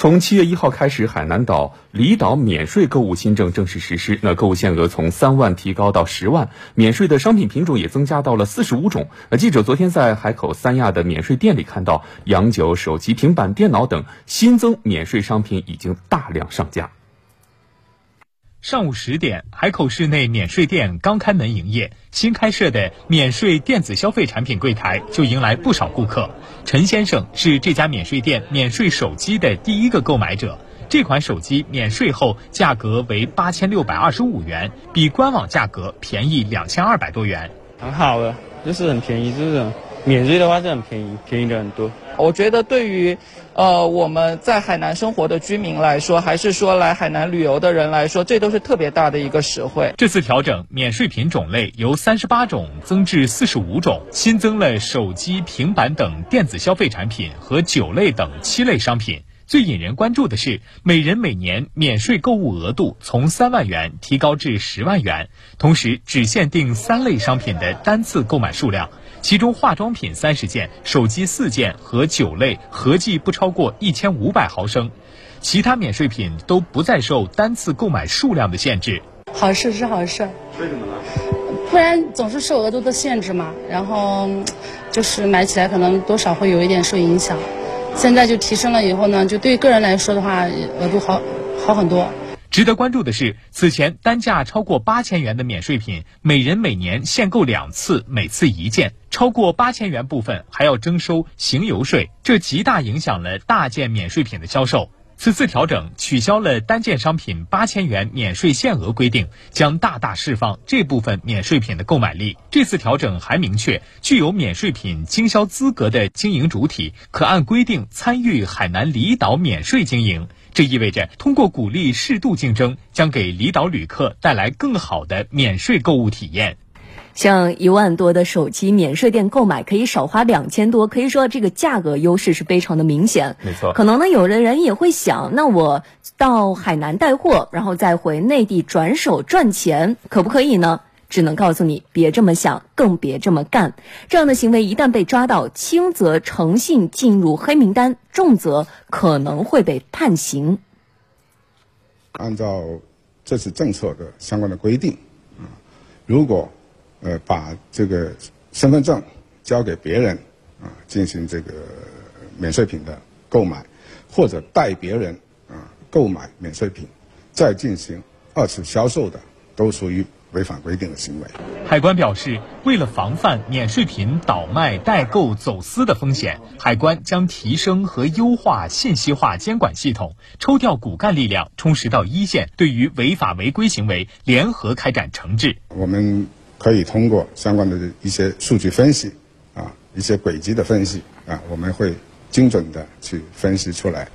从七月一号开始，海南岛离岛免税购物新政正式实施。那购物限额从三万提高到十万，免税的商品品种也增加到了四十五种。那，记者昨天在海口三亚的免税店里看到，洋酒、手机、平板电脑等新增免税商品已经大量上架。上午十点，海口市内免税店刚开门营业，新开设的免税电子消费产品柜台就迎来不少顾客。陈先生是这家免税店免税手机的第一个购买者，这款手机免税后价格为八千六百二十五元，比官网价格便宜两千二百多元。很好的，就是很便宜，就是免税的话是很便宜，便宜的很多。我觉得对于，呃，我们在海南生活的居民来说，还是说来海南旅游的人来说，这都是特别大的一个实惠。这次调整，免税品种类由三十八种增至四十五种，新增了手机、平板等电子消费产品和酒类等七类商品。最引人关注的是，每人每年免税购物额度从三万元提高至十万元，同时只限定三类商品的单次购买数量。其中化妆品三十件、手机四件和酒类合计不超过一千五百毫升，其他免税品都不再受单次购买数量的限制。好事是好事，为什么呢？不然总是受额度的限制嘛，然后就是买起来可能多少会有一点受影响。现在就提升了以后呢，就对个人来说的话，额度好好很多。值得关注的是，此前单价超过八千元的免税品，每人每年限购两次，每次一件；超过八千元部分还要征收行邮税，这极大影响了大件免税品的销售。此次调整取消了单件商品八千元免税限额规定，将大大释放这部分免税品的购买力。这次调整还明确，具有免税品经销资格的经营主体可按规定参与海南离岛免税经营。这意味着，通过鼓励适度竞争，将给离岛旅客带来更好的免税购物体验。像一万多的手机，免税店购买可以少花两千多，可以说这个价格优势是非常的明显。没错，可能呢，有的人也会想，那我到海南带货，然后再回内地转手赚钱，可不可以呢？只能告诉你，别这么想，更别这么干。这样的行为一旦被抓到，轻则诚信进入黑名单，重则可能会被判刑。按照这次政策的相关的规定，啊，如果呃把这个身份证交给别人啊进行这个免税品的购买，或者代别人啊购买免税品再进行二次销售的，都属于。违反规定的行为。海关表示，为了防范免税品倒卖、代购、走私的风险，海关将提升和优化信息化监管系统，抽调骨干力量，充实到一线，对于违法违规行为联合开展惩治。我们可以通过相关的一些数据分析，啊，一些轨迹的分析，啊，我们会精准的去分析出来